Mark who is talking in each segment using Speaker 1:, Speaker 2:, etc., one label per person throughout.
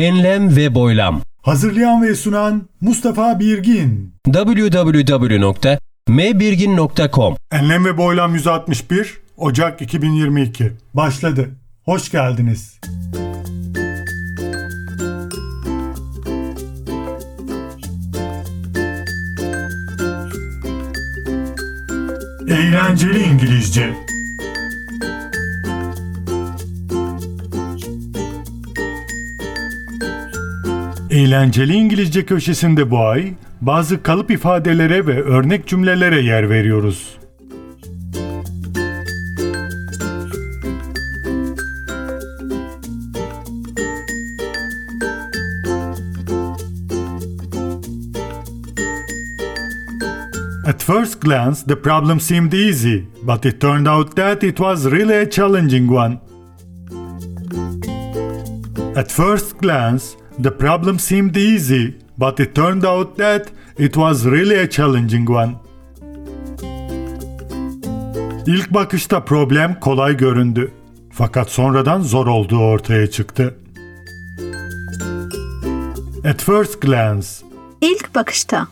Speaker 1: Enlem ve boylam
Speaker 2: Hazırlayan ve sunan Mustafa Birgin.
Speaker 1: www.mbirgin.com
Speaker 2: Enlem ve Boylam 161 Ocak 2022. Başladı. Hoş geldiniz. Eğlenceli İngilizce. Eğlenceli İngilizce köşesinde bu ay bazı kalıp ifadelere ve örnek cümlelere yer veriyoruz. At first glance, the problem seemed easy, but it turned out that it was really a challenging one. At first glance, the problem seemed easy, but it turned out that it was really a challenging one. İlk bakışta problem kolay göründü. Fakat sonradan zor olduğu ortaya çıktı. At first glance.
Speaker 3: İlk bakışta.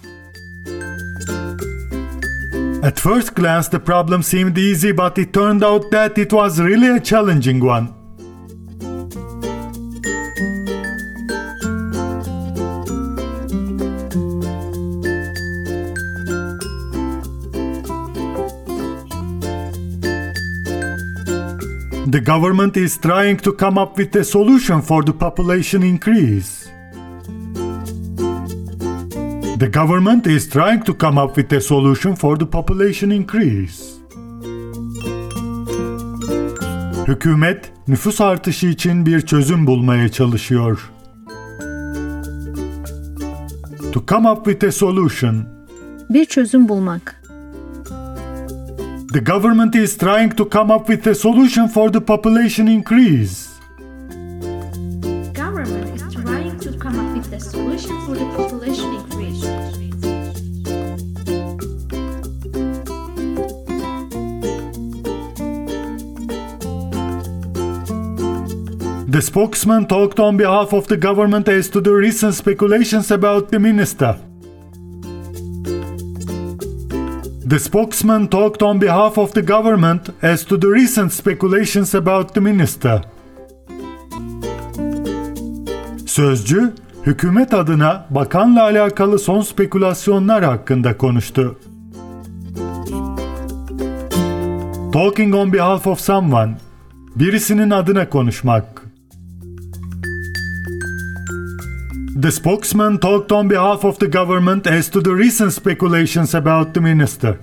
Speaker 2: At first glance the problem seemed easy but it turned out that it was really a challenging one. The government is trying to come up with a solution for the population increase. The government is trying to come up with a solution for the population increase. Hükümet nüfus artışı için bir çözüm bulmaya çalışıyor. To come up with a solution.
Speaker 3: Bir çözüm bulmak.
Speaker 2: The government is trying to come up with a solution for the population increase.
Speaker 4: government is trying to come up with a solution for the population increase.
Speaker 2: The spokesman talked on behalf of the government as to the recent speculations about the minister. The spokesman talked on behalf of the government as to the recent speculations about the minister. Sözcü, hükümet adına bakanla alakalı son spekülasyonlar hakkında konuştu. Talking on behalf of someone, birisinin adına konuşmak. The spokesman talked on behalf of the government as to the recent speculations about the minister.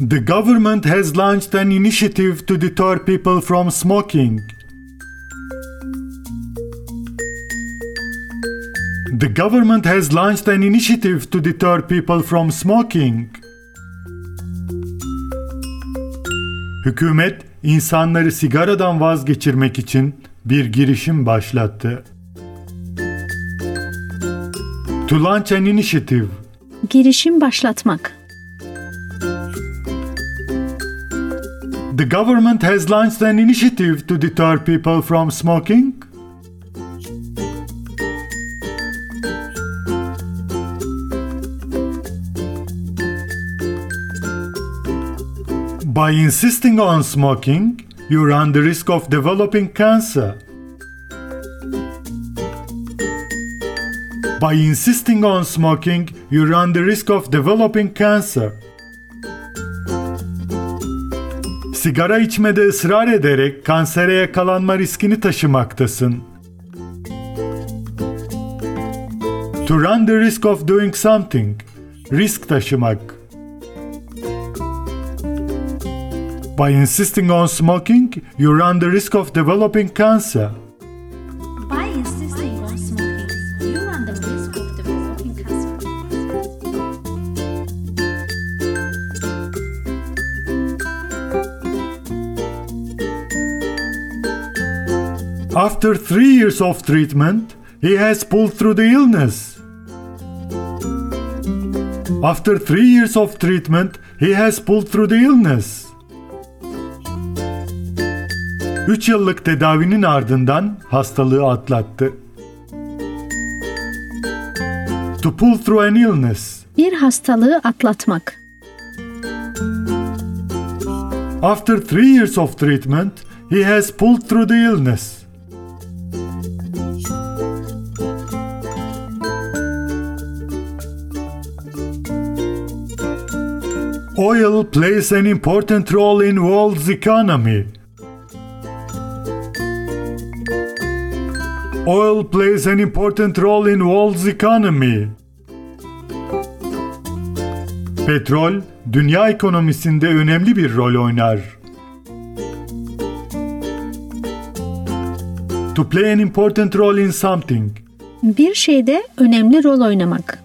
Speaker 2: The government has launched an initiative to deter people from smoking. The government has launched an initiative to deter people from smoking. Hükümet insanları sigaradan vazgeçirmek için bir girişim başlattı. To launch an initiative.
Speaker 3: Girişim başlatmak.
Speaker 2: The government has launched an initiative to deter people from smoking. By insisting on smoking, you run the risk of developing cancer. By insisting on smoking, you run the risk of developing cancer. Sigara içmede ısrar ederek kansere yakalanma riskini taşımaktasın. To run the risk of doing something. Risk taşımak. By insisting on smoking, you run the risk of developing cancer.
Speaker 4: By insisting on smoking, you run the risk of developing cancer.
Speaker 2: After three years of treatment, he has pulled through the illness. After three years of treatment, he has pulled through the illness. 3 yıllık tedavinin ardından hastalığı atlattı. To pull through an illness.
Speaker 3: Bir hastalığı atlatmak.
Speaker 2: After three years of treatment, he has pulled through the illness. Oil plays an important role in world's economy. Oil plays an important role in world's economy. Petrol, dünya ekonomisinde önemli bir rol oynar. To play an important role in something.
Speaker 3: Bir şeyde önemli rol oynamak.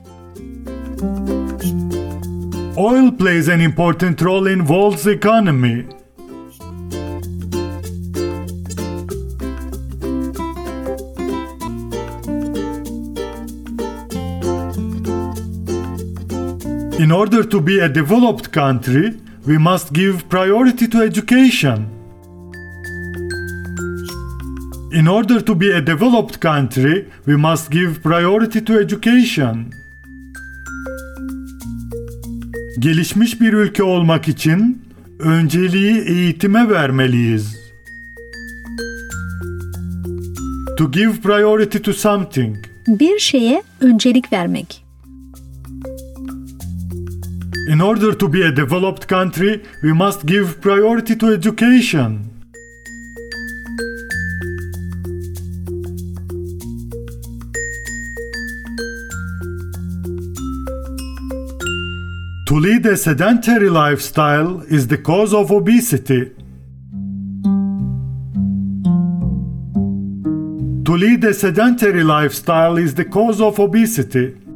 Speaker 2: Oil plays an important role in world's economy. In order to be a developed country, we must give priority to education. In order to be a developed country, we must give priority to education. Gelişmiş bir ülke olmak için önceliği eğitime vermeliyiz. To give priority to something.
Speaker 3: Bir şeye öncelik vermek.
Speaker 2: In order to be a developed country, we must give priority to education. To lead a sedentary lifestyle is the cause of obesity. To lead a sedentary lifestyle is the cause of obesity.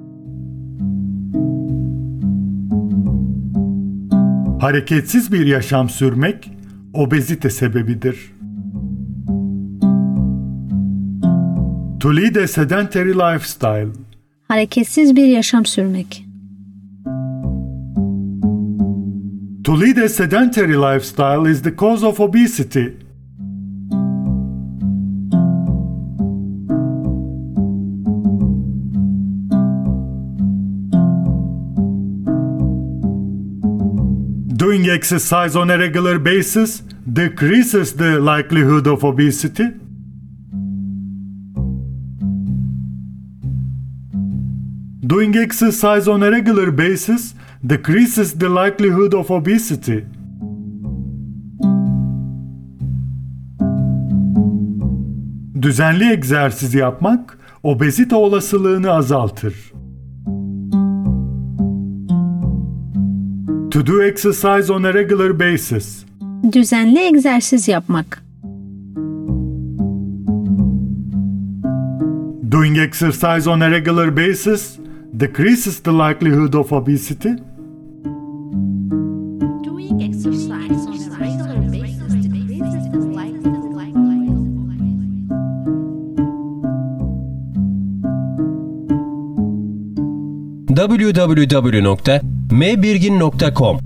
Speaker 2: Hareketsiz bir yaşam sürmek obezite sebebidir. To lead a sedentary lifestyle.
Speaker 3: Hareketsiz bir yaşam sürmek.
Speaker 2: To lead a sedentary lifestyle is the cause of obesity. Doing exercise on a regular basis decreases the likelihood of obesity. Doing exercise on a regular basis decreases the likelihood of obesity. Düzenli egzersiz yapmak obezite olasılığını azaltır. To do exercise on a regular basis.
Speaker 3: Düzenli egzersiz yapmak.
Speaker 2: Doing exercise on a regular basis decreases the likelihood of obesity.
Speaker 4: Doing
Speaker 1: www.mbirgin.com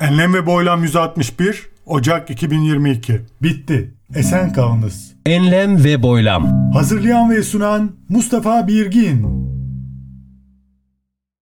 Speaker 2: Enlem ve Boylam 161 Ocak 2022 Bitti. Esen kalınız.
Speaker 1: Enlem ve boylam.
Speaker 2: Hazırlayan ve sunan Mustafa Birgin.